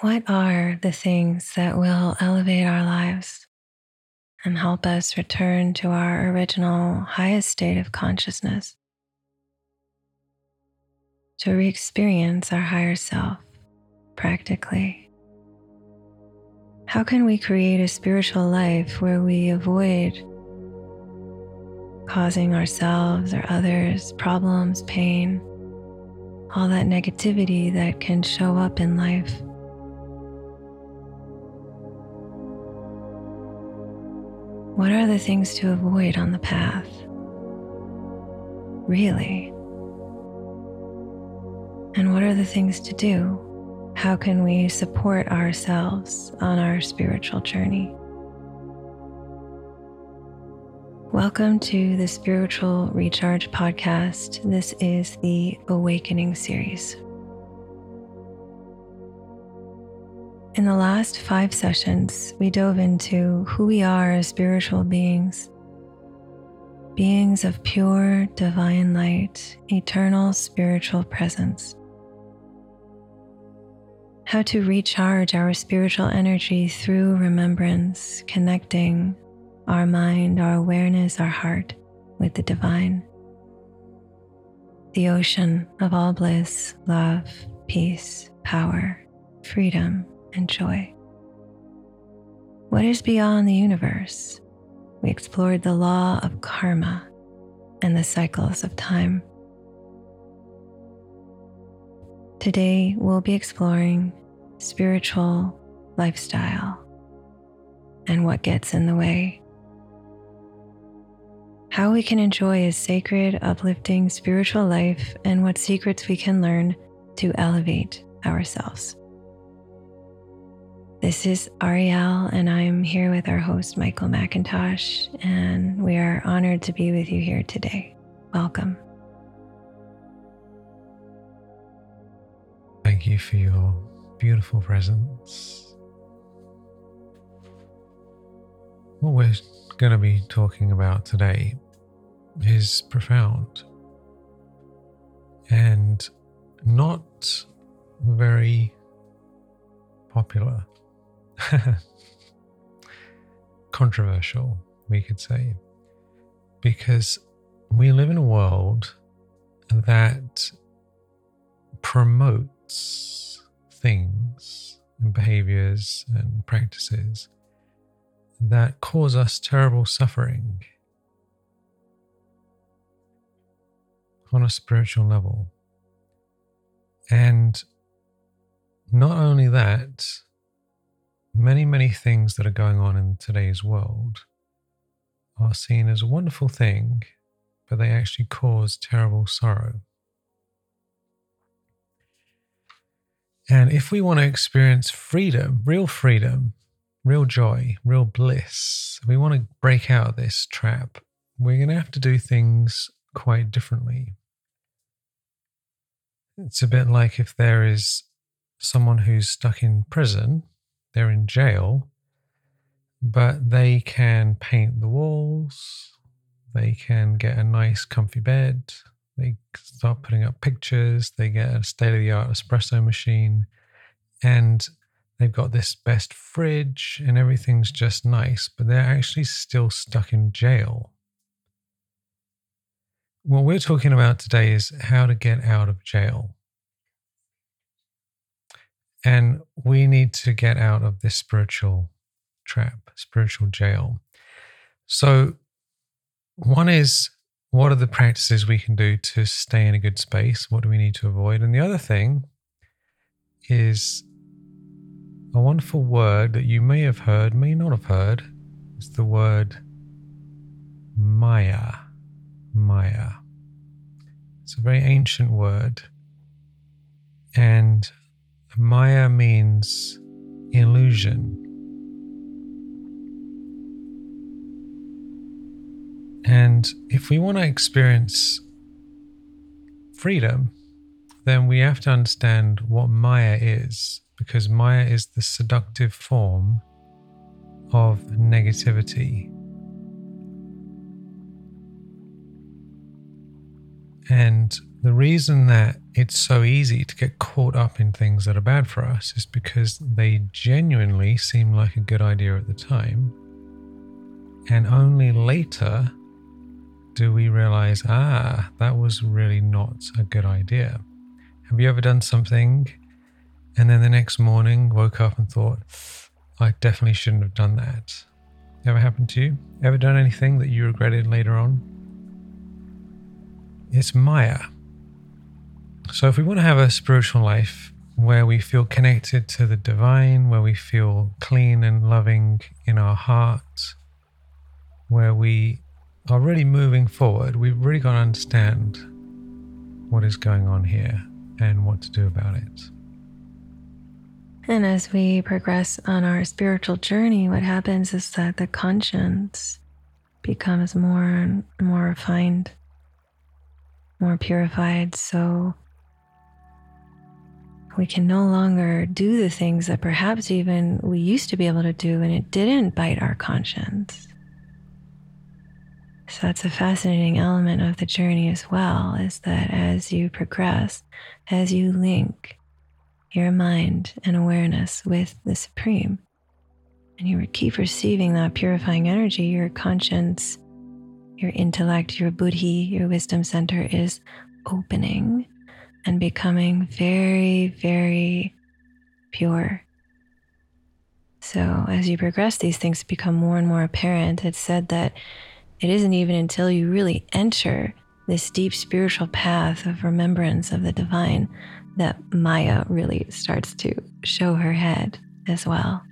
What are the things that will elevate our lives and help us return to our original highest state of consciousness? To re experience our higher self practically. How can we create a spiritual life where we avoid causing ourselves or others problems, pain, all that negativity that can show up in life? What are the things to avoid on the path? Really? And what are the things to do? How can we support ourselves on our spiritual journey? Welcome to the Spiritual Recharge Podcast. This is the Awakening series. In the last five sessions, we dove into who we are as spiritual beings, beings of pure divine light, eternal spiritual presence. How to recharge our spiritual energy through remembrance, connecting our mind, our awareness, our heart with the divine. The ocean of all bliss, love, peace, power, freedom, and joy. What is beyond the universe? We explored the law of karma and the cycles of time. Today, we'll be exploring spiritual lifestyle and what gets in the way. How we can enjoy a sacred, uplifting spiritual life and what secrets we can learn to elevate ourselves. This is Ariel, and I'm here with our host, Michael McIntosh, and we are honored to be with you here today. Welcome. Thank you for your beautiful presence. What we're going to be talking about today is profound and not very popular. Controversial, we could say, because we live in a world that promotes things and behaviors and practices that cause us terrible suffering on a spiritual level. And not only that, many, many things that are going on in today's world are seen as a wonderful thing, but they actually cause terrible sorrow. And if we want to experience freedom, real freedom, real joy, real bliss, we want to break out of this trap, we're going to have to do things quite differently. It's a bit like if there is someone who's stuck in prison they're in jail, but they can paint the walls, they can get a nice, comfy bed, they start putting up pictures, they get a state of the art espresso machine, and they've got this best fridge, and everything's just nice, but they're actually still stuck in jail. What we're talking about today is how to get out of jail. And we need to get out of this spiritual trap, spiritual jail. So, one is what are the practices we can do to stay in a good space? What do we need to avoid? And the other thing is a wonderful word that you may have heard, may not have heard. It's the word Maya. Maya. It's a very ancient word. And Maya means illusion. And if we want to experience freedom, then we have to understand what Maya is, because Maya is the seductive form of negativity. And the reason that it's so easy to get caught up in things that are bad for us is because they genuinely seem like a good idea at the time. And only later do we realize, ah, that was really not a good idea. Have you ever done something and then the next morning woke up and thought, I definitely shouldn't have done that? Ever happened to you? Ever done anything that you regretted later on? It's Maya. So, if we want to have a spiritual life where we feel connected to the divine, where we feel clean and loving in our hearts, where we are really moving forward, we've really got to understand what is going on here and what to do about it. And as we progress on our spiritual journey, what happens is that the conscience becomes more and more refined, more purified. So we can no longer do the things that perhaps even we used to be able to do and it didn't bite our conscience. So that's a fascinating element of the journey as well is that as you progress, as you link your mind and awareness with the Supreme, and you keep receiving that purifying energy, your conscience, your intellect, your buddhi, your wisdom center is opening and becoming very, very pure. So, as you progress, these things become more and more apparent. It's said that it isn't even until you really enter this deep spiritual path of remembrance of the divine that Maya really starts to show her head as well.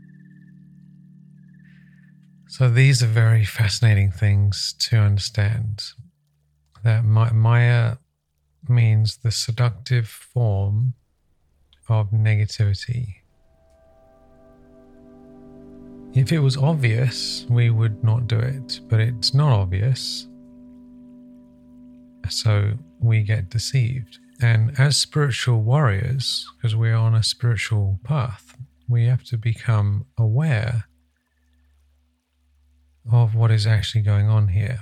So, these are very fascinating things to understand. That Maya means the seductive form of negativity. If it was obvious, we would not do it, but it's not obvious. So we get deceived. And as spiritual warriors, because we're on a spiritual path, we have to become aware of what is actually going on here.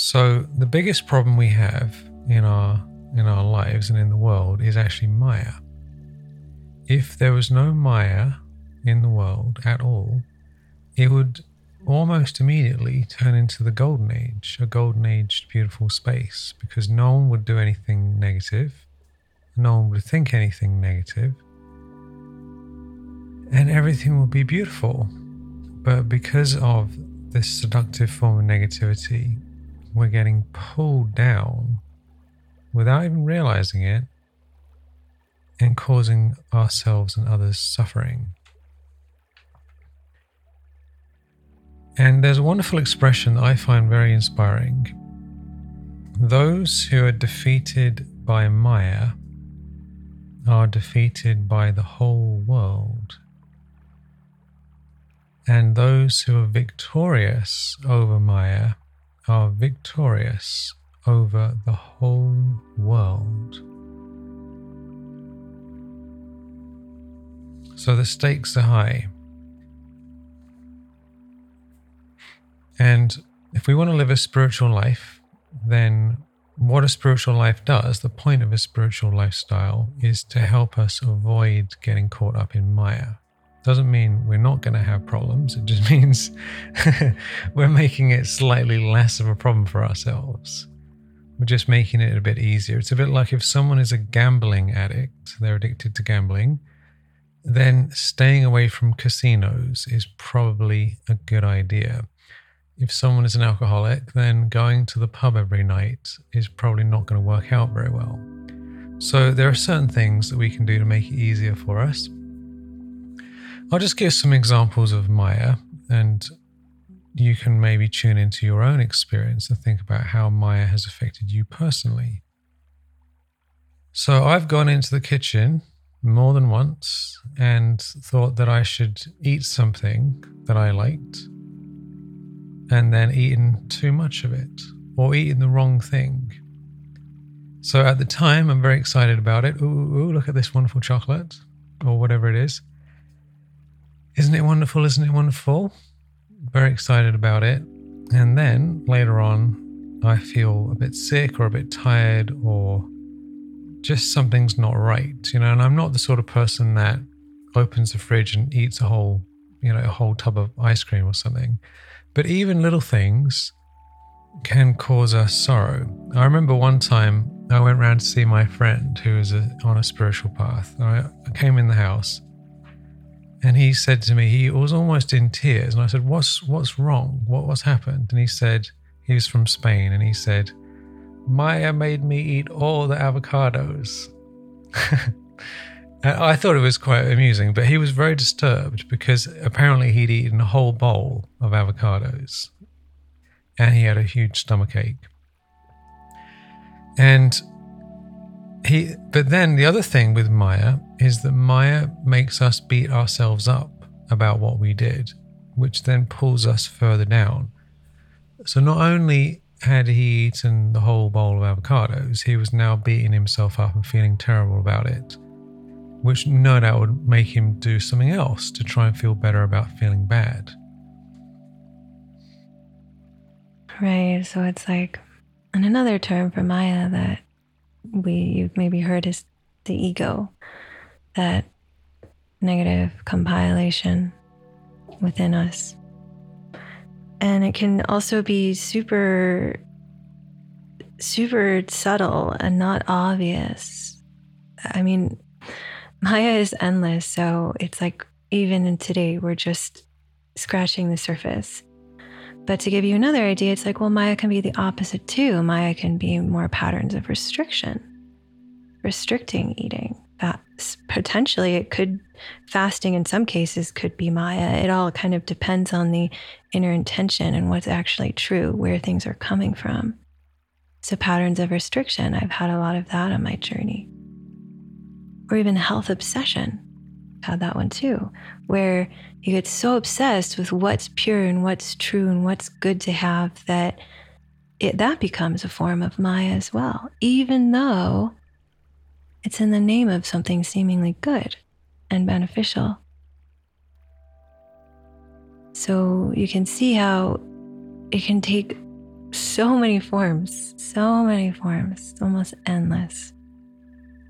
So the biggest problem we have in our in our lives and in the world is actually Maya. If there was no Maya in the world at all, it would almost immediately turn into the golden age, a golden age beautiful space, because no one would do anything negative, no one would think anything negative, and everything would be beautiful. But because of this seductive form of negativity, we're getting pulled down without even realizing it and causing ourselves and others suffering. And there's a wonderful expression that I find very inspiring. Those who are defeated by Maya are defeated by the whole world. And those who are victorious over Maya are victorious over the whole world. So the stakes are high. And if we want to live a spiritual life, then what a spiritual life does, the point of a spiritual lifestyle is to help us avoid getting caught up in Maya. Doesn't mean we're not going to have problems. It just means we're making it slightly less of a problem for ourselves. We're just making it a bit easier. It's a bit like if someone is a gambling addict, they're addicted to gambling, then staying away from casinos is probably a good idea. If someone is an alcoholic, then going to the pub every night is probably not going to work out very well. So, there are certain things that we can do to make it easier for us. I'll just give some examples of Maya, and you can maybe tune into your own experience and think about how Maya has affected you personally. So, I've gone into the kitchen more than once and thought that I should eat something that I liked, and then eaten too much of it, or eaten the wrong thing. So at the time, I'm very excited about it. Ooh, ooh, look at this wonderful chocolate, or whatever it is. Isn't it wonderful? Isn't it wonderful? Very excited about it. And then later on, I feel a bit sick or a bit tired or just something's not right, you know, and I'm not the sort of person that opens the fridge and eats a whole, you know, a whole tub of ice cream or something. But even little things can cause us sorrow. I remember one time I went round to see my friend who was a, on a spiritual path. I, I came in the house and he said to me, he was almost in tears. And I said, What's what's wrong? What what's happened? And he said, he was from Spain, and he said, Maya made me eat all the avocados. I thought it was quite amusing, but he was very disturbed because apparently he'd eaten a whole bowl of avocados and he had a huge stomach ache. And he, but then the other thing with Maya is that Maya makes us beat ourselves up about what we did, which then pulls us further down. So not only had he eaten the whole bowl of avocados, he was now beating himself up and feeling terrible about it, which no doubt would make him do something else to try and feel better about feeling bad. Right. So it's like, and another term for Maya that we you've maybe heard is the ego, that negative compilation within us. And it can also be super, super subtle and not obvious. I mean, Maya is endless. So it's like, even in today, we're just scratching the surface. But to give you another idea, it's like, well, Maya can be the opposite too. Maya can be more patterns of restriction, restricting eating. That potentially it could, fasting in some cases could be Maya. It all kind of depends on the inner intention and what's actually true, where things are coming from. So, patterns of restriction, I've had a lot of that on my journey. Or even health obsession had that one too, where you get so obsessed with what's pure and what's true and what's good to have that it, that becomes a form of Maya as well, even though it's in the name of something seemingly good and beneficial. So you can see how it can take so many forms, so many forms, almost endless.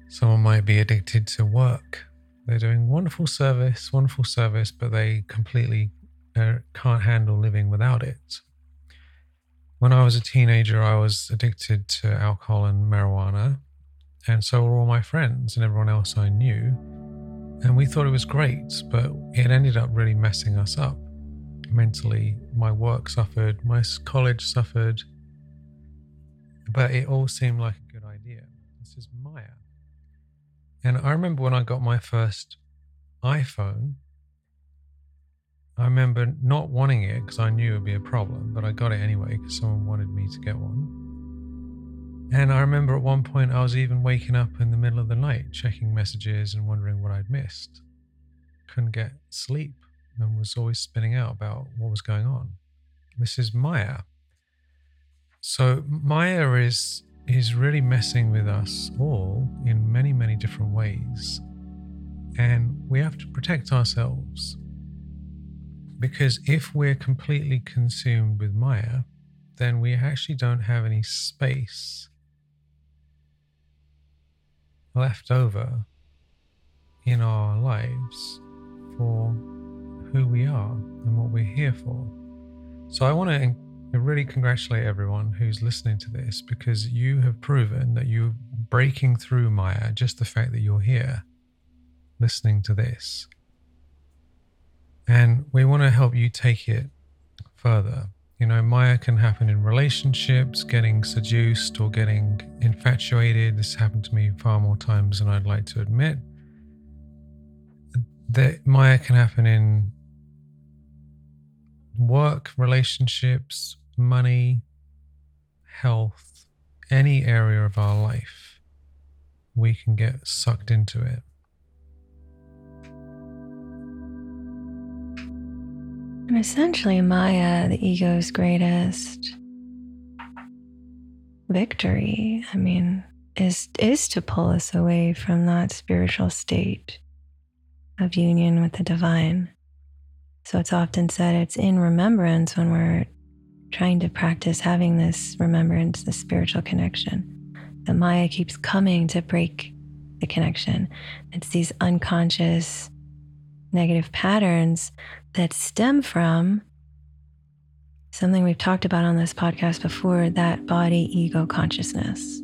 Someone might be addicted to work they're doing wonderful service, wonderful service, but they completely uh, can't handle living without it. When I was a teenager, I was addicted to alcohol and marijuana, and so were all my friends and everyone else I knew. And we thought it was great, but it ended up really messing us up mentally. My work suffered, my college suffered, but it all seemed like a good idea. This is Maya. And I remember when I got my first iPhone, I remember not wanting it because I knew it would be a problem, but I got it anyway because someone wanted me to get one. And I remember at one point I was even waking up in the middle of the night checking messages and wondering what I'd missed. Couldn't get sleep and was always spinning out about what was going on. Is Maya. So, Maya is is really messing with us all in many, many different ways. And we have to protect ourselves. Because if we're completely consumed with Maya, then we actually don't have any space left over in our lives for who we are and what we're here for. So I want to I really congratulate everyone who's listening to this because you have proven that you're breaking through Maya, just the fact that you're here listening to this. And we want to help you take it further. You know, Maya can happen in relationships, getting seduced or getting infatuated. This happened to me far more times than I'd like to admit. That Maya can happen in work, relationships, money, health, any area of our life, we can get sucked into it. And essentially, Maya, the ego's greatest victory, I mean, is is to pull us away from that spiritual state of union with the divine. So it's often said it's in remembrance when we're trying to practice having this remembrance, this spiritual connection, that Maya keeps coming to break the connection. It's these unconscious negative patterns that stem from something we've talked about on this podcast before that body ego consciousness.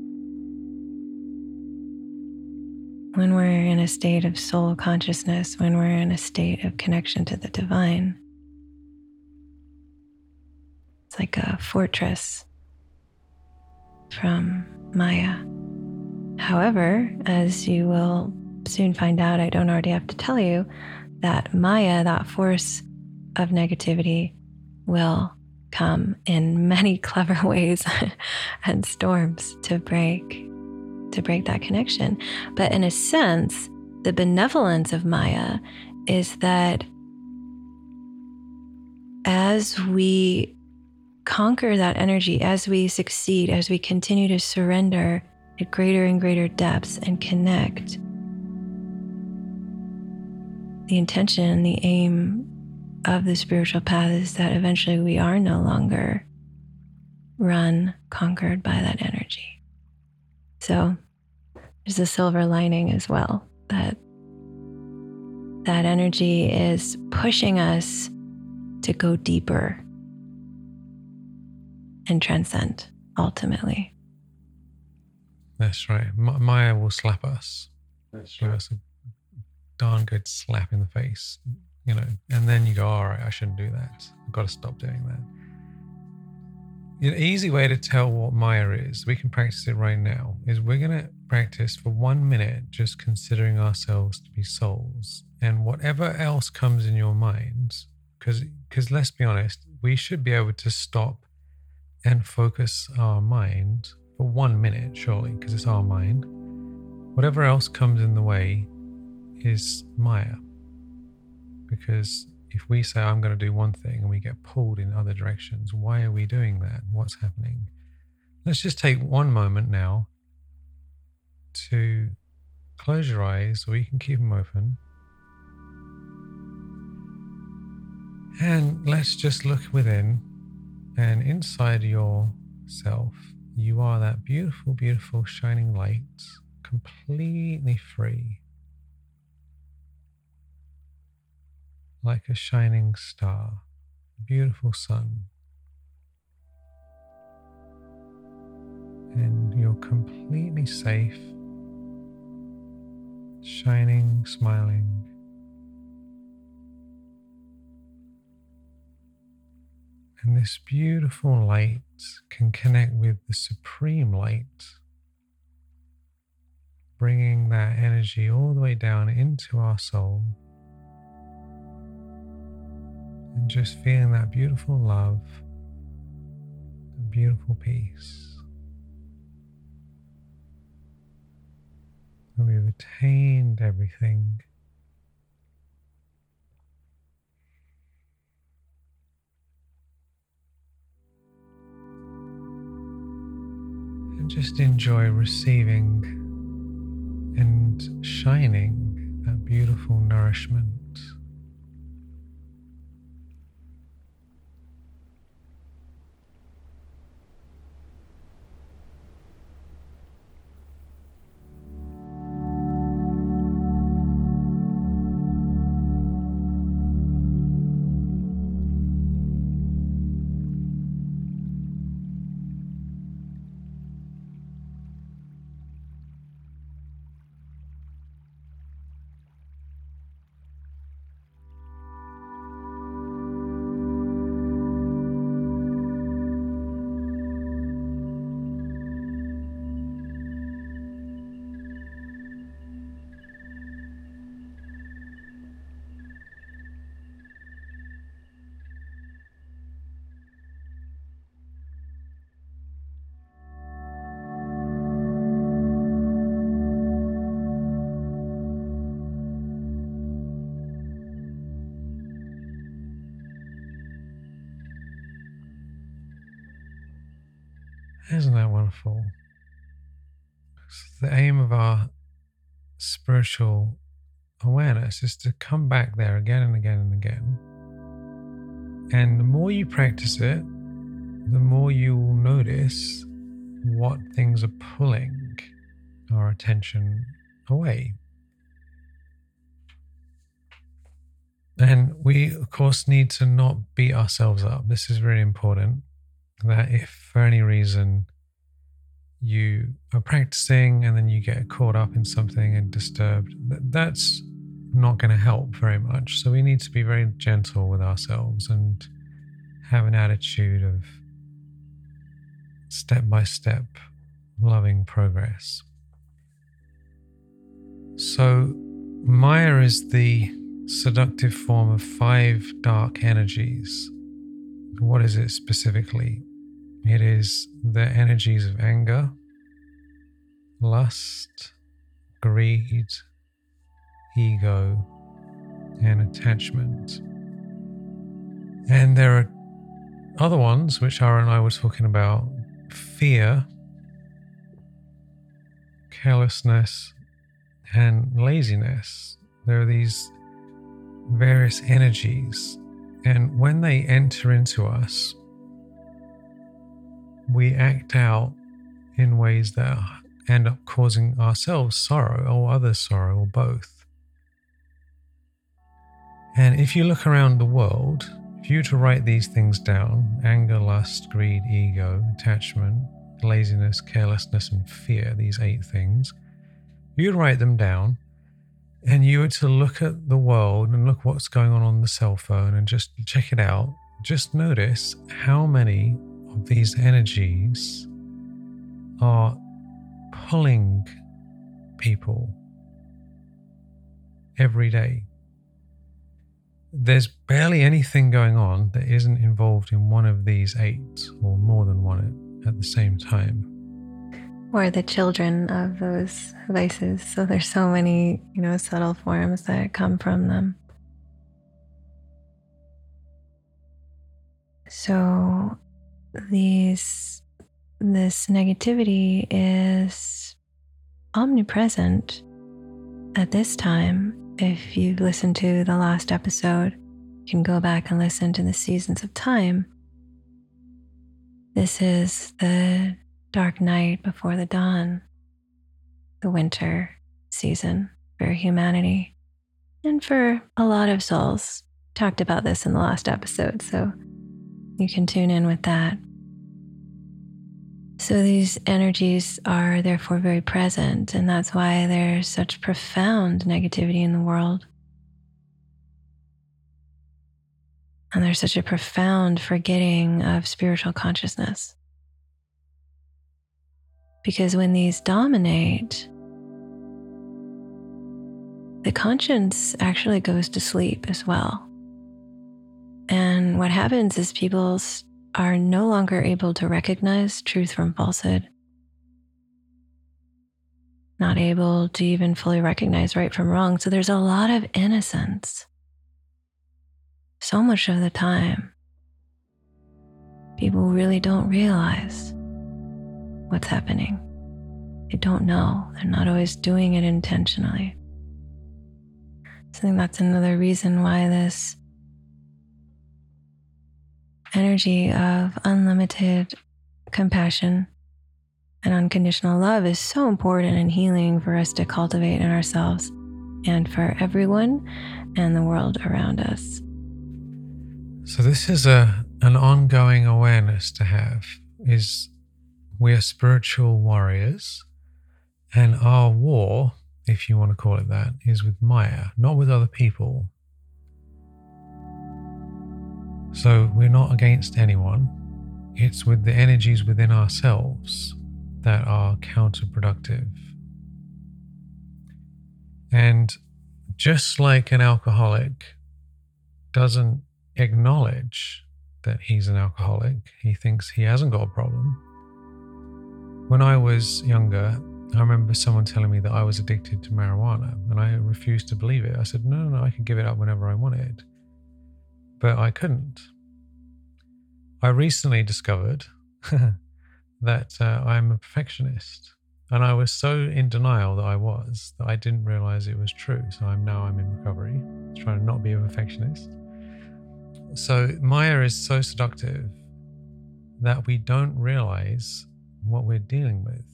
When we're in a state of soul consciousness, when we're in a state of connection to the divine, it's like a fortress from Maya. However, as you will soon find out, I don't already have to tell you, that Maya, that force of negativity, will come in many clever ways and storms to break to break that connection. But in a sense, the benevolence of Maya is that as we conquer that energy, as we succeed, as we continue to surrender at greater and greater depths and connect, the intention, and the aim of the spiritual path is that eventually we are no longer run, conquered by that energy. So there's a silver lining as well that that energy is pushing us to go deeper and transcend ultimately. That's right. Maya will slap us. That's Give right. us a darn good slap in the face, you know, and then you go, all right, I shouldn't do that. I've got to stop doing that. An easy way to tell what Maya is, we can practice it right now, is we're going to practice for one minute just considering ourselves to be souls. And whatever else comes in your mind, because because let's be honest, we should be able to stop and focus our mind for one minute, surely, because it's our mind. Whatever else comes in the way is Maya. Because if we say, I'm going to do one thing and we get pulled in other directions, why are we doing that? What's happening? Let's just take one moment now to close your eyes, or you can keep them open. And let's just look within and inside yourself. You are that beautiful, beautiful shining light, completely free like a shining star, beautiful sun. And you're completely safe, shining, smiling. And this beautiful light can connect with the supreme light, bringing that energy all the way down into our soul and just feeling that beautiful love, beautiful peace. And we've attained everything. And just enjoy receiving and shining that beautiful nourishment. Isn't that wonderful? the aim of our spiritual awareness is to come back there again and again and again. And the more you practice it, the more you will notice what things are pulling our attention away. And we, of course, need to not beat ourselves up. This is really important. That if for any reason you are practicing and then you get caught up in something and disturbed, that's not going to help very much. So we need to be very gentle with ourselves and have an attitude of step by step loving progress. So, Maya is the seductive form of five dark energies. What is it specifically? It is the energies of anger, lust, greed, ego, and attachment. And there are other ones which Ara and I were talking about fear, carelessness, and laziness. There are these various energies, and when they enter into us, we act out in ways that end up causing ourselves sorrow or others sorrow or both. And if you look around the world, if you were to write these things down anger, lust, greed, ego, attachment, laziness, carelessness, and fear, these eight things you'd write them down and you were to look at the world and look what's going on on the cell phone and just check it out, just notice how many of these energies are pulling people every day there's barely anything going on that isn't involved in one of these eight or more than one at, the same time. Or the children of those vices. So there's so many, you know, subtle forms that come from them. So these this negativity is omnipresent at this time if you've listened to the last episode, you can go back and listen to the seasons of time. This is the dark night before the dawn, the winter season for humanity and for a lot of souls. Talked about this in the last episode, so you can tune in with that. So these energies are therefore very present, and that's why there's such profound negativity in the world. And there's such a profound forgetting of spiritual consciousness. Because when these dominate, the conscience actually goes to sleep as well. And what happens is people are no longer able to recognize truth from falsehood, not able to even fully recognize right from wrong. So there's a lot of innocence. So much of the time, people really don't realize what's happening. They don't know. They're not always doing it intentionally. So I think that's another reason why this energy of unlimited compassion and unconditional love is so important and healing for us to cultivate in ourselves and for everyone and the world around us. So this is a an ongoing awareness to have is we are spiritual warriors and our war, if you want to call it that, is with Maya, not with other people. So we're not against anyone, it's with the energies within ourselves that are counterproductive. And just like an alcoholic doesn't acknowledge that he's an alcoholic, he thinks he hasn't got a problem. When I was younger, I remember someone telling me that I was addicted to marijuana, and I refused to believe it. I said, No, no, no, I can give it up whenever I wanted but I couldn't. I recently discovered that uh, I'm a perfectionist, and I was so in denial that I was that I didn't realize it was true. So I'm now I'm in recovery, trying to not be a perfectionist. So Maya is so seductive that we don't realize what we're dealing with.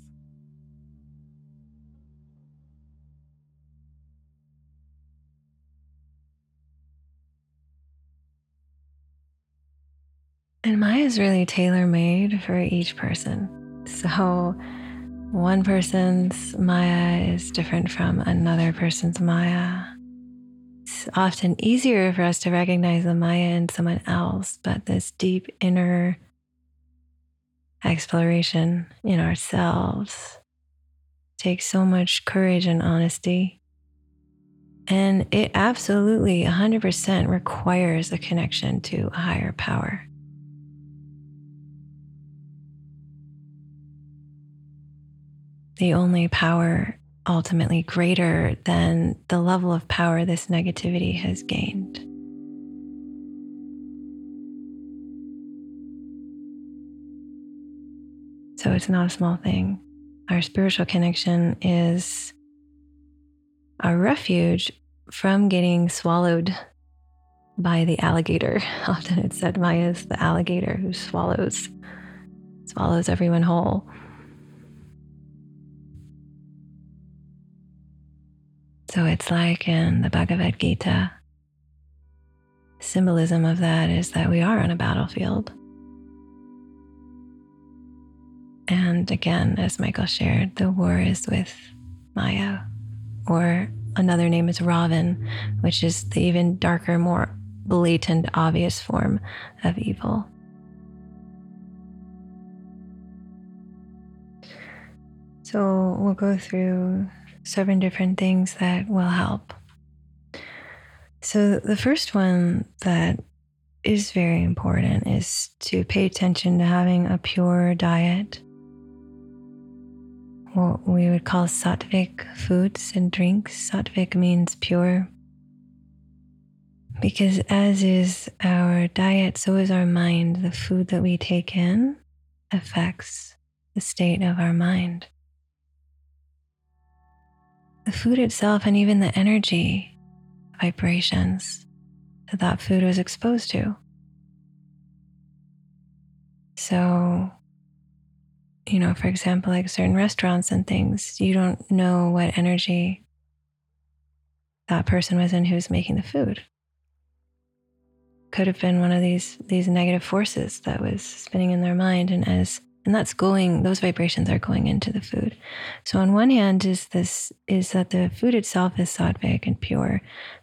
And Maya is really tailor made for each person. So, one person's Maya is different from another person's Maya. It's often easier for us to recognize the Maya in someone else, but this deep inner exploration in ourselves takes so much courage and honesty. And it absolutely 100% requires a connection to a higher power. the only power ultimately greater than the level of power this negativity has gained. So it's not a small thing. Our spiritual connection is a refuge from getting swallowed by the alligator. Often it's said Maya is the alligator who swallows swallows everyone whole. So it's like in the Bhagavad Gita. Symbolism of that is that we are on a battlefield. And again, as Michael shared, the war is with Maya, or another name is Ravan, which is the even darker, more blatant, obvious form of evil. So we'll go through seven different things that will help. So, the first one that is very important is to pay attention to having a pure diet. What we would call sattvic foods and drinks. Sattvic means pure. Because as is our diet, so is our mind. The food that we take in affects the state of our mind the food itself and even the energy vibrations that that food was exposed to. So, you know, for example, like certain restaurants and things, you don't know what energy that person was in who's making the food. Could have been one of these these negative forces that was spinning in their mind, and as and that's going those vibrations are going into the food. So on one hand is this is that the food itself is sattvic and pure.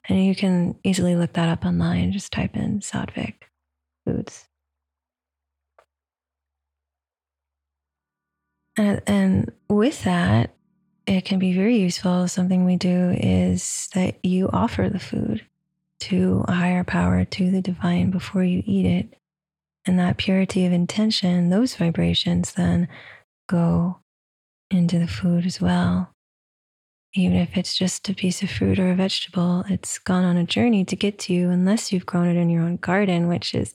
And you can easily look that up online just type in sattvic foods and, and with that it can be very useful something we do is that you offer the food to a higher power to the divine before you eat it and that purity of intention, those vibrations then go into the food as well. Even if it's just a piece of fruit or a vegetable, it's gone on a journey to get to you, unless you've grown it in your own garden, which is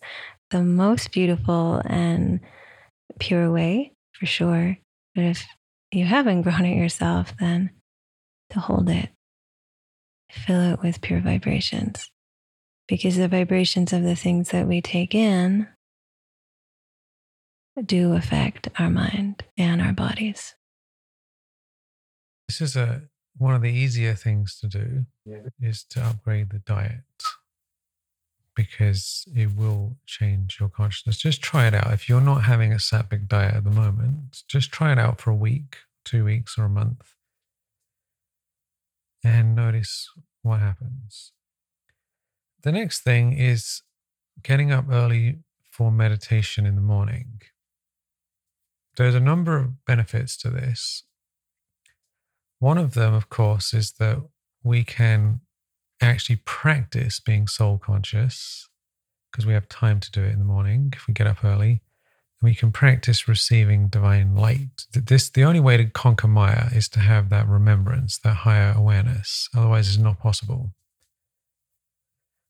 the most beautiful and pure way for sure. But if you haven't grown it yourself, then to hold it, fill it with pure vibrations. Because the vibrations of the things that we take in do affect our mind and our bodies. This is a one of the easier things to do yeah. is to upgrade the diet because it will change your consciousness. Just try it out. If you're not having a sattvic diet at the moment, just try it out for a week, two weeks, or a month and notice what happens. The next thing is getting up early for meditation in the morning. There's a number of benefits to this. One of them, of course, is that we can actually practice being soul conscious because we have time to do it in the morning if we get up early. And We can practice receiving divine light. This the only way to conquer Maya is to have that remembrance, that higher awareness. Otherwise, it's not possible.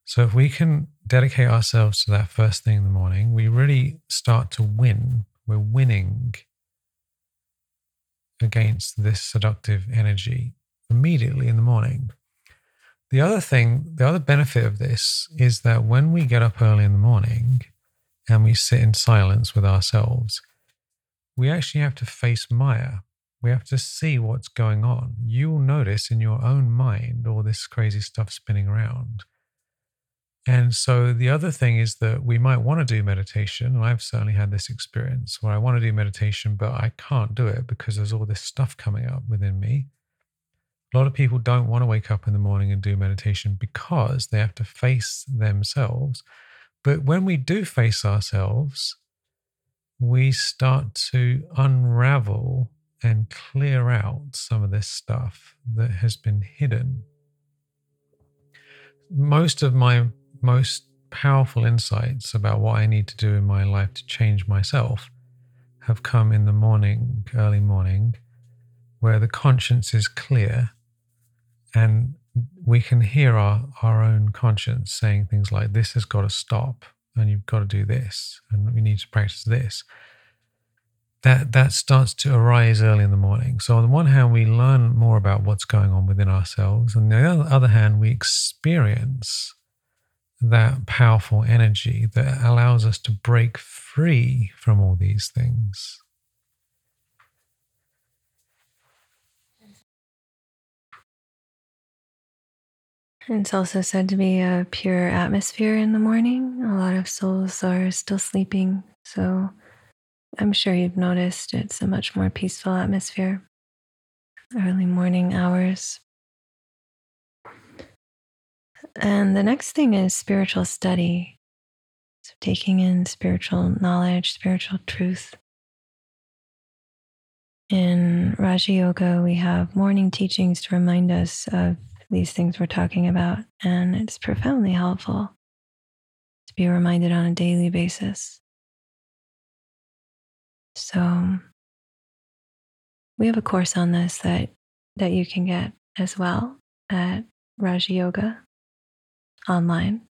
So if we can dedicate ourselves to that first thing in the morning, we really start to win we're winning against this seductive energy immediately in the morning. The other thing, the other benefit of this is that when we get up early in the morning, and we sit in silence with ourselves, we actually have to face Maya. We have to see what's going on. You'll notice in your own mind all this crazy stuff spinning around. And so the other thing is that we might want to do meditation. And I've certainly had this experience where I want to do meditation, but I can't do it because there's all this stuff coming up within me. A lot of people don't want to wake up in the morning and do meditation because they have to face themselves. But when we do face ourselves, we start to unravel and clear out some of this stuff that has been hidden. Most of my most powerful insights about what I need to do in my life to change myself have come in the morning, early morning, where the conscience is clear and we can hear our, our own conscience saying things like, This has got to stop, and you've got to do this, and we need to practice this. That, that starts to arise early in the morning. So, on the one hand, we learn more about what's going on within ourselves. And on the other hand, we experience that powerful energy that allows us to break free from all these things. It's also said to be a pure atmosphere in the morning. A lot of souls are still sleeping, so I'm sure you've noticed it's a much more peaceful atmosphere. Early morning hours. And the next thing is spiritual study. So, taking in spiritual knowledge, spiritual truth. In Raja Yoga, we have morning teachings to remind us of these things we're talking about. And it's profoundly helpful to be reminded on a daily basis. So we have a course on this that that you can get as well at Raja Yoga online.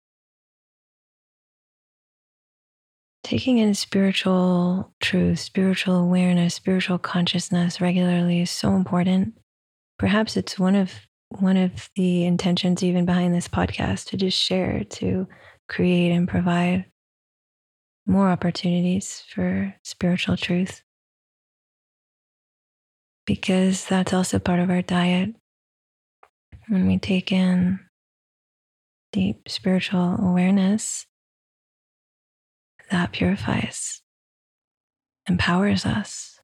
Taking in spiritual truth, spiritual awareness, spiritual consciousness regularly is so important. Perhaps it's one of one of the intentions even behind this podcast to just share to create and provide more opportunities for spiritual truth. Because that's also part of our diet. When we take in deep spiritual awareness that purifies empowers us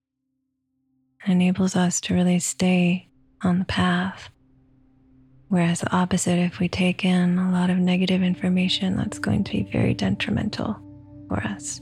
enables us to really stay on the path Whereas the opposite, if we take in a lot of negative information, that's going to be very detrimental for us.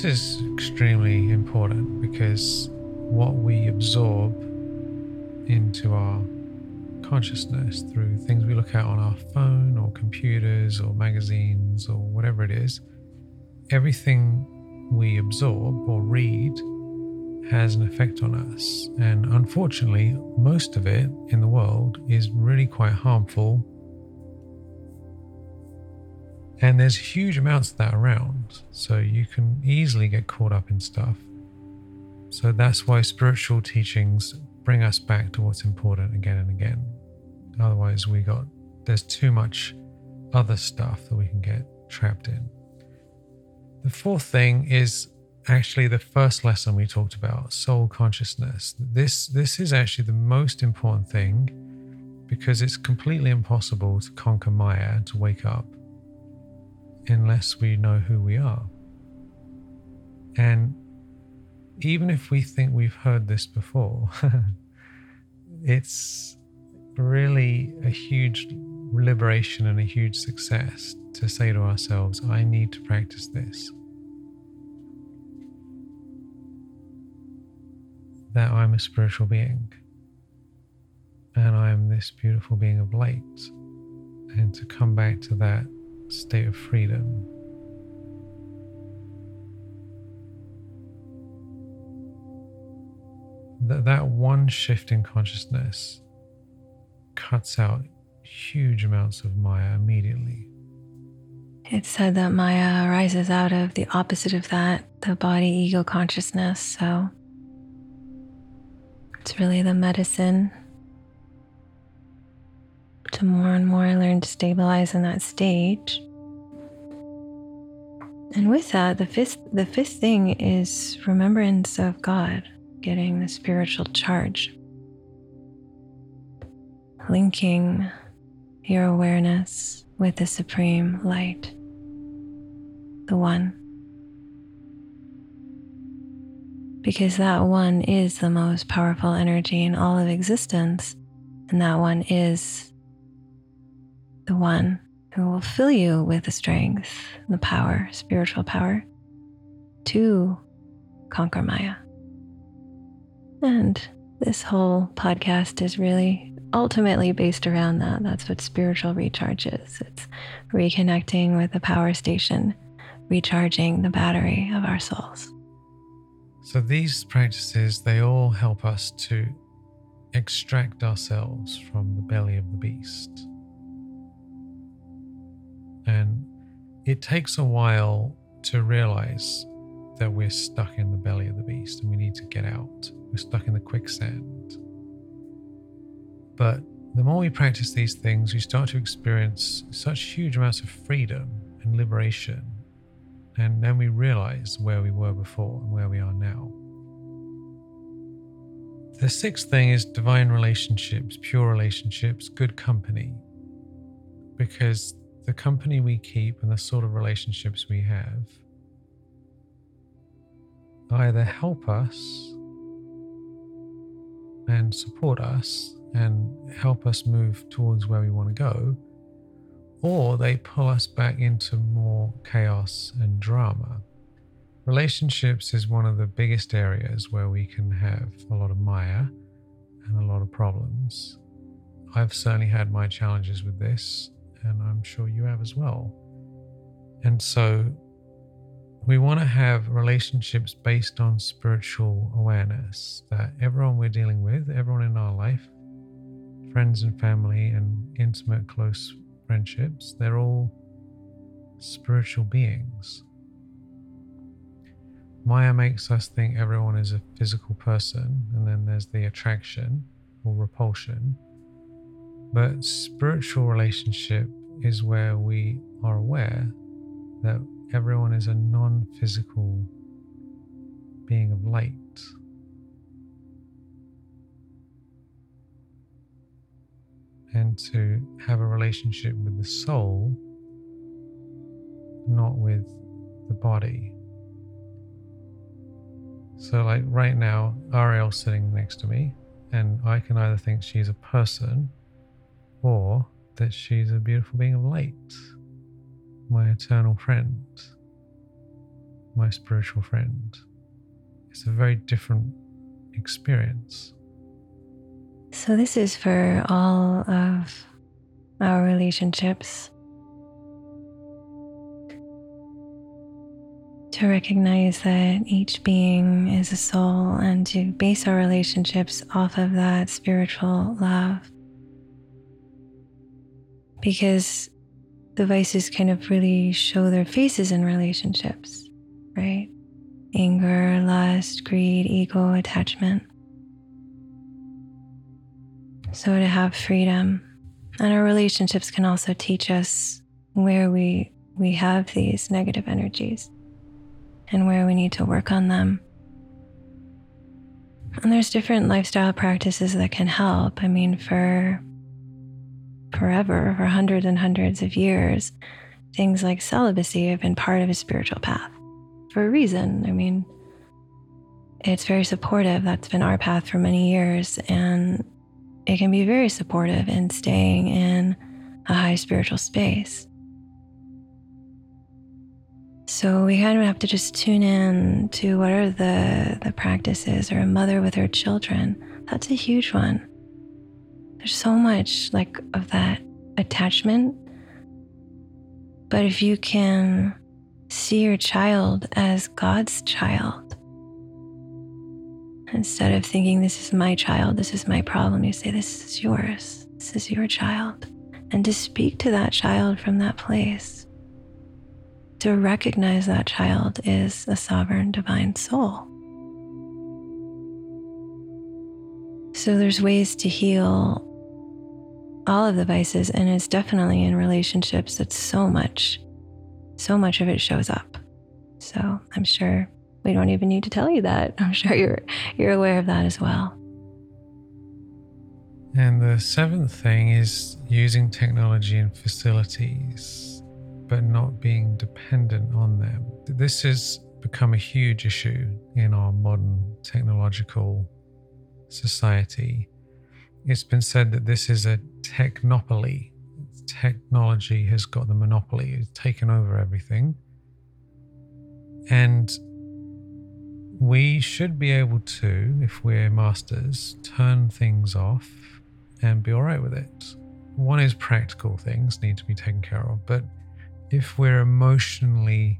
This is extremely important because what we absorb into our consciousness through things we look at on our phone or computers or magazines or whatever it is, everything we absorb or read has an effect on us. And unfortunately, most of it in the world is really quite harmful and there's huge amounts of that around. So you can easily get caught up in stuff. So that's why spiritual teachings bring us back to what's important again and again. Otherwise, we got there's too much other stuff that we can get trapped in. The fourth thing is actually the first lesson we talked about, soul consciousness. This this is actually the most important thing because it's completely impossible to conquer Maya to wake up unless we know who we are. And even if we think we've heard this before, it's really a huge liberation and a huge success to say to ourselves, I need to practice this. That I'm a spiritual being and I'm this beautiful being of light. And to come back to that state of freedom. That, that one shift in consciousness cuts out huge amounts of Maya immediately. It's said that Maya arises out of the opposite of that, the body ego consciousness. So it's really the medicine to more and more I learn to stabilize in that stage. And with that, the fifth the fifth thing is remembrance of God, getting the spiritual charge. Linking your awareness with the supreme light, the one. Because that one is the most powerful energy in all of existence, and that one is the one who will fill you with the strength, the power, spiritual power to conquer Maya. And this whole podcast is really ultimately based around that. That's what spiritual recharge is it's reconnecting with the power station, recharging the battery of our souls. So these practices, they all help us to extract ourselves from the belly of the beast. It takes a while to realize that we're stuck in the belly of the beast and we need to get out. We're stuck in the quicksand. But the more we practice these things, we start to experience such huge amounts of freedom and liberation. And then we realize where we were before and where we are now. The sixth thing is divine relationships, pure relationships, good company. Because the company we keep and the sort of relationships we have either help us and support us and help us move towards where we want to go, or they pull us back into more chaos and drama. Relationships is one of the biggest areas where we can have a lot of Maya and a lot of problems. I've certainly had my challenges with this and I'm sure you have as well. And so we want to have relationships based on spiritual awareness that everyone we're dealing with, everyone in our life, friends and family, and intimate, close friendships, they're all spiritual beings. Maya makes us think everyone is a physical person, and then there's the attraction or repulsion. But spiritual relationship is where we are aware that everyone is a non physical being of light. And to have a relationship with the soul, not with the body. So, like right now, Ariel's sitting next to me, and I can either think she's a person or that she's a beautiful being of light, my eternal friend, my spiritual friend. It's a very different experience. So, this is for all of our relationships. To recognize that each being is a soul and to base our relationships off of that spiritual love because the vices kind of really show their faces in relationships, right? Anger, lust, greed, ego, attachment. So to have freedom and our relationships can also teach us where we we have these negative energies and where we need to work on them. And there's different lifestyle practices that can help. I mean, for forever, for hundreds and hundreds of years, things like celibacy have been part of a spiritual path for a reason. I mean, it's very supportive. That's been our path for many years. And it can be very supportive in staying in a high spiritual space. So we kind of have to just tune in to what are the the practices or a mother with her children. That's a huge one. There's so much like of that attachment. But if you can see your child as God's child, instead of thinking, this is my child, this is my problem, you say, this is yours, this is your child. And to speak to that child from that place, to recognize that child is a sovereign divine soul. So there's ways to heal all of the vices, and it's definitely in relationships that so much, so much of it shows up. So I'm sure we don't even need to tell you that. I'm sure you're you're aware of that as well. And the seventh thing is using technology and facilities, but not being dependent on them. This has become a huge issue in our modern technological society. It's been said that this is a technopoly. Technology has got the monopoly, it's taken over everything. And we should be able to, if we're masters, turn things off and be all right with it. One is practical things need to be taken care of, but if we're emotionally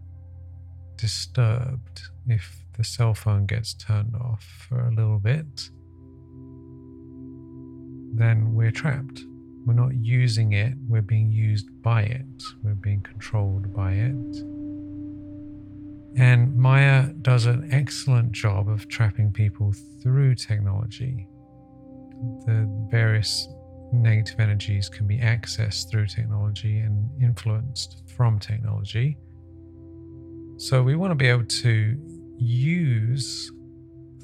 disturbed, if the cell phone gets turned off for a little bit, then we're trapped. We're not using it, we're being used by it, we're being controlled by it. And Maya does an excellent job of trapping people through technology. The various negative energies can be accessed through technology and influenced from technology. So we want to be able to use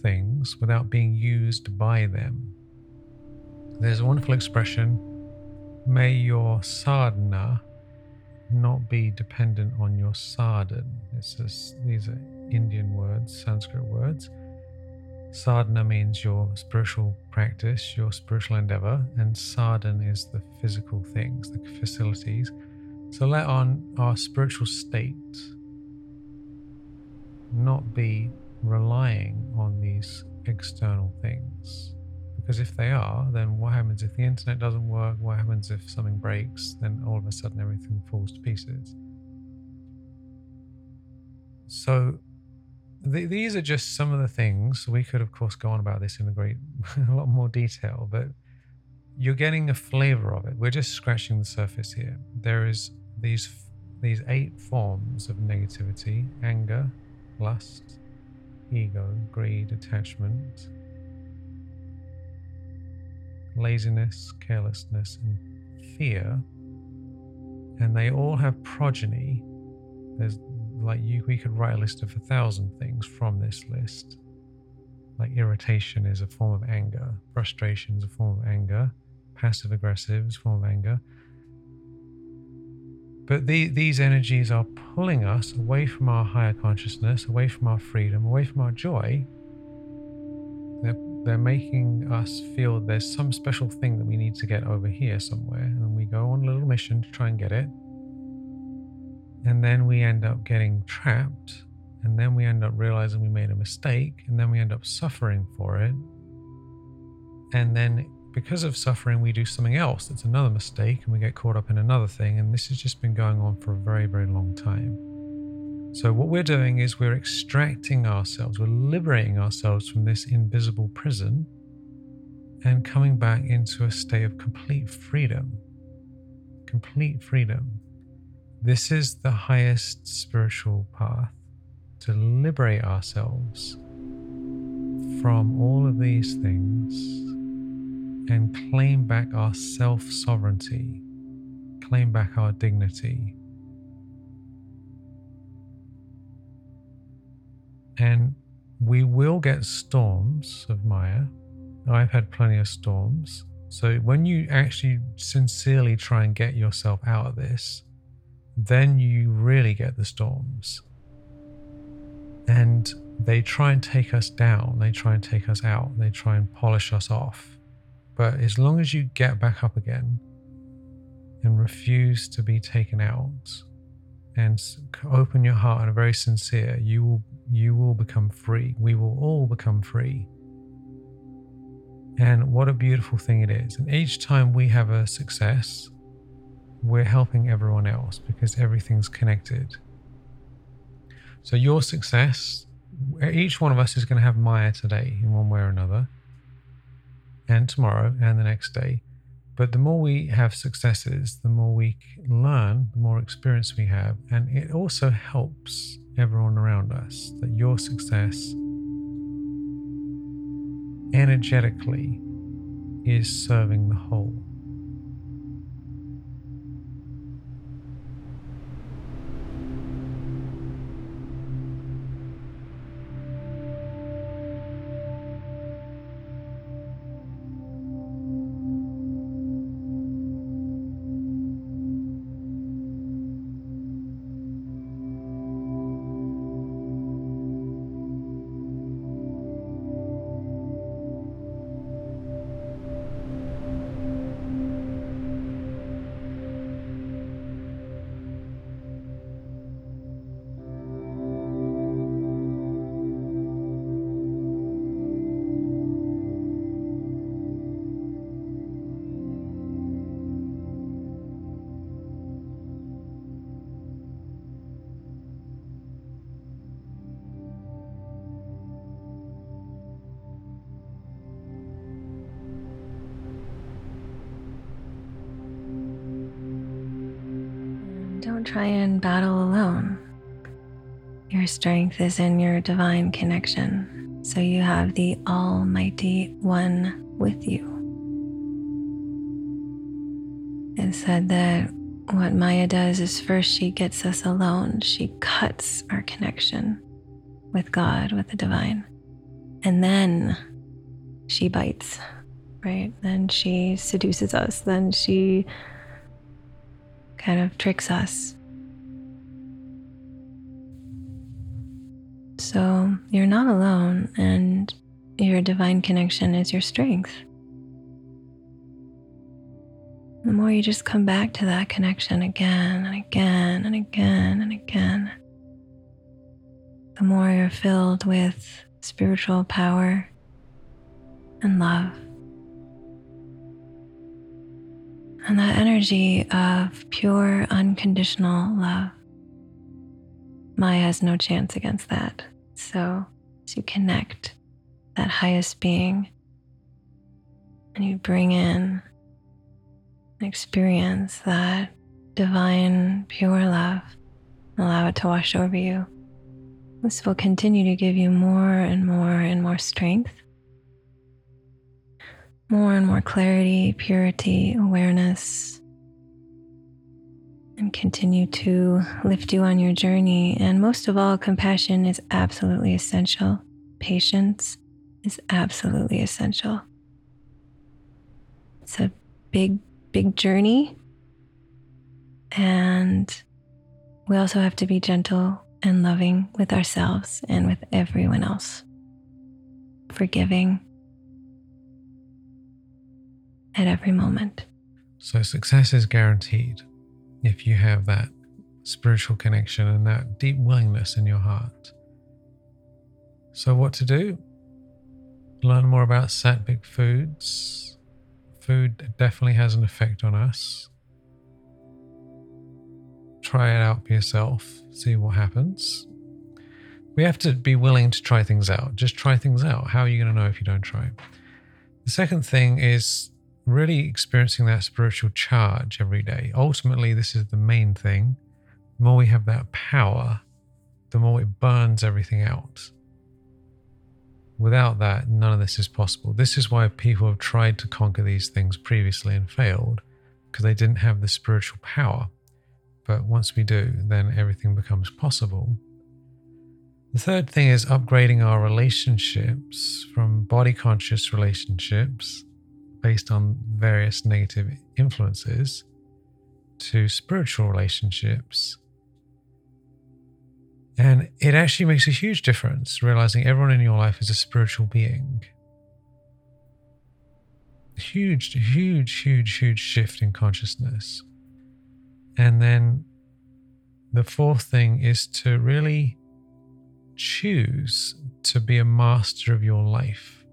things without being used by them. There's a wonderful expression may your sadhana not be dependent on your sadhan. these are Indian words, Sanskrit words. Sadhana means your spiritual practice, your spiritual endeavor, and sadhan is the physical things, the facilities. So let on our spiritual state not be relying on these external things. Because if they are, then what happens if the internet doesn't work? What happens if something breaks? Then all of a sudden everything falls to pieces. So th- these are just some of the things. We could, of course, go on about this in a great, a lot more detail, but you're getting a flavor of it. We're just scratching the surface here. There is these these eight forms of negativity: anger, lust, ego, greed, attachment, laziness, carelessness, and fear. And they all have progeny. There's like you, we could write a list of a thousand things from this list. Like irritation is a form of anger, frustration is a form of anger, passive aggressive is a form of anger. But the, these energies are pulling us away from our higher consciousness, away from our freedom, away from our joy. They're making us feel there's some special thing that we need to get over here somewhere. And we go on a little mission to try and get it. And then we end up getting trapped. And then we end up realizing we made a mistake. And then we end up suffering for it. And then because of suffering, we do something else that's another mistake and we get caught up in another thing. And this has just been going on for a very, very long time. So, what we're doing is we're extracting ourselves, we're liberating ourselves from this invisible prison and coming back into a state of complete freedom. Complete freedom. This is the highest spiritual path to liberate ourselves from all of these things and claim back our self sovereignty, claim back our dignity, And we will get storms of Maya. I've had plenty of storms. So when you actually sincerely try and get yourself out of this, then you really get the storms. And they try and take us down, they try and take us out, they try and polish us off. But as long as you get back up again and refuse to be taken out and open your heart and are very sincere, you will you will become free. We will all become free. And what a beautiful thing it is. And each time we have a success, we're helping everyone else because everything's connected. So your success, each one of us is going to have Maya today in one way or another, and tomorrow and the next day. But the more we have successes, the more we learn, the more experience we have. And it also helps everyone around us that your success energetically is serving the whole. Battle alone. Your strength is in your divine connection, so you have the Almighty One with you. It said that what Maya does is first she gets us alone, she cuts our connection with God, with the divine, and then she bites, right? Then she seduces us, then she kind of tricks us. So you're not alone, and your divine connection is your strength. The more you just come back to that connection again and again and again and again, the more you're filled with spiritual power and love. and that energy of pure, unconditional love. Maya has no chance against that. So, as you connect that highest being and you bring in and experience that divine, pure love, allow it to wash over you. This will continue to give you more and more and more strength more and more clarity, purity, awareness, and continue to lift you on your journey. And most of all, compassion is absolutely essential. Patience is absolutely essential. It's a big, big journey. And we also have to be gentle and loving with ourselves and with everyone else, forgiving at every moment. So, success is guaranteed if you have that spiritual connection and that deep willingness in your heart. So, what to do? Learn more about Sattvic foods. Food definitely has an effect on us. Try it out for yourself, see what happens. We have to be willing to try things out. Just try things out. How are you going to know if you don't try? The second thing is really experiencing that spiritual charge every day. Ultimately, this is the main thing. The more we have that power, the more it burns everything out. Without that, none of this is possible. This is why people have tried to conquer these things previously and failed, because they didn't have the spiritual power. But once we do, then everything becomes possible. The third thing is upgrading our relationships from body conscious relationships based on various negative influences to spiritual relationships. And it actually makes a huge difference realizing everyone in your life is a spiritual being. Huge, huge, huge, huge shift in consciousness. And then the fourth thing is to really choose to be a master of your life.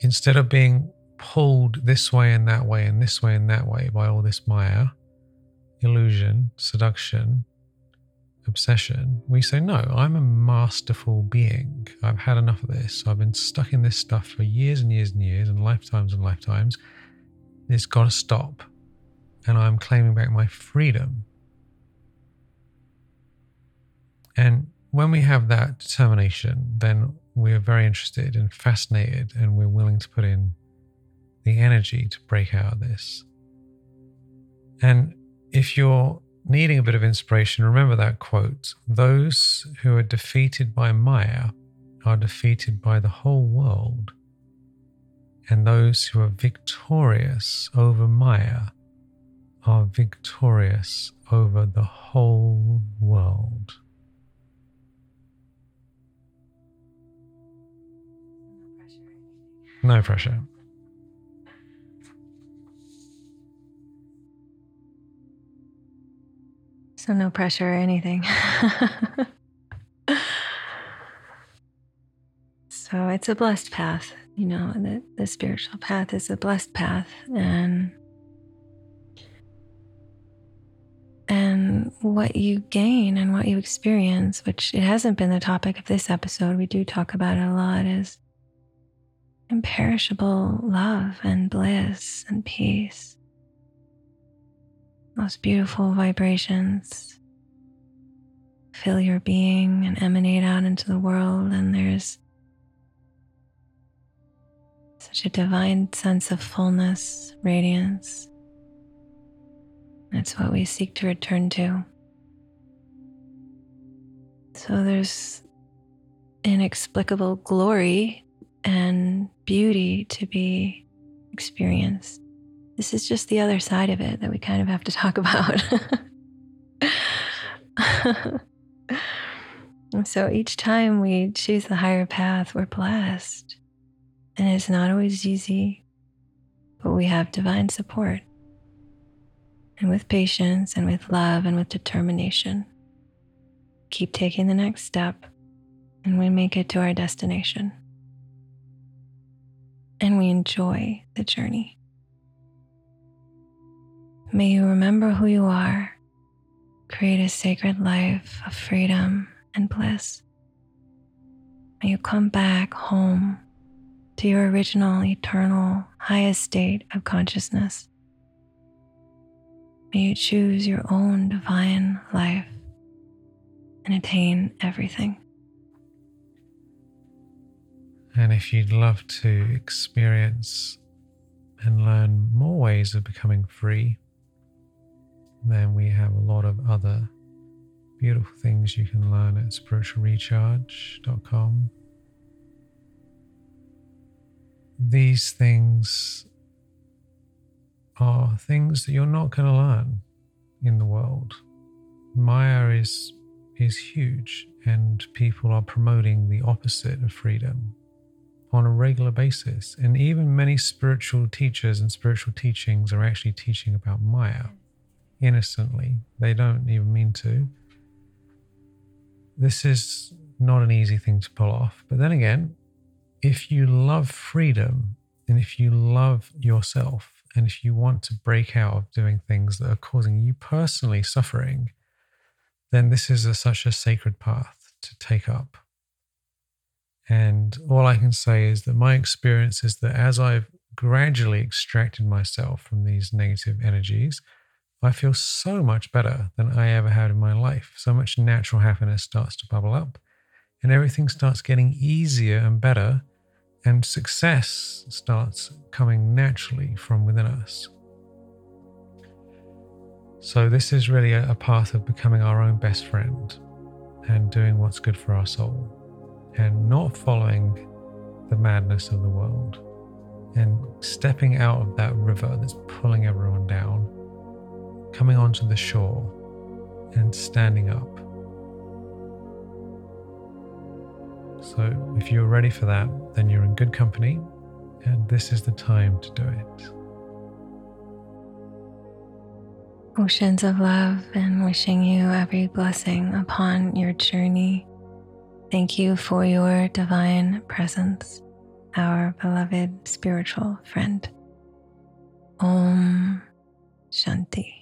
Instead of being pulled this way and that way and this way and that way by all this Maya, illusion, seduction, obsession, we say, No, I'm a masterful being. I've had enough of this. I've been stuck in this stuff for years and years and years and lifetimes and lifetimes. It's got to stop. And I'm claiming back my freedom. And when we have that determination, then we're very interested and fascinated, and we're willing to put in the energy to break out of this. And if you're needing a bit of inspiration, remember that quote Those who are defeated by Maya are defeated by the whole world, and those who are victorious over Maya are victorious over the whole world. No pressure. So, no pressure or anything. so, it's a blessed path. You know, the, the spiritual path is a blessed path. And and what you gain and what you experience, which it hasn't been the topic of this episode, we do talk about it a lot, is imperishable love and bliss and peace most beautiful vibrations fill your being and emanate out into the world. And there's such a divine sense of fullness, radiance. That's what we seek to return to. So there's inexplicable glory and beauty to be experienced. This is just the other side of it that we kind of have to talk about. so each time we choose the higher path, we're blessed. And it's not always easy, but we have divine support. And with patience and with love and with determination, keep taking the next step and we make it to our destination. And we enjoy the journey. May you remember who you are, create a sacred life of freedom and bliss. May you come back home to your original, eternal, highest state of consciousness. May you choose your own divine life and attain everything. And if you'd love to experience and learn more ways of becoming free, then we have a lot of other beautiful things you can learn at spiritualrecharge.com. These things are things that you're not going to learn in the world. Maya is is huge and people are promoting the opposite of freedom on a regular basis. And even many spiritual teachers and spiritual teachings are actually teaching about Maya innocently. They don't even mean to. This is not an easy thing to pull off. But then again, if you love freedom and if you love yourself and if you want to break out of doing things that are causing you personally suffering, then this is a, such a sacred path to take up. And all I can say is that my experience is that as I've gradually extracted myself from these negative energies, I feel so much better than I ever had in my life. So much natural happiness starts to bubble up, and everything starts getting easier and better, and success starts coming naturally from within us. So, this is really a, path of becoming our own best friend and doing what's good for our soul and not following the madness of the world and stepping out of that river that's pulling everyone down coming onto the shore and standing up. So, if you're ready for that, then you're in good company, and this is the time to do it. Oceans of love and wishing you every blessing upon your journey. Thank you for your divine presence, our beloved spiritual friend. Om Shanti.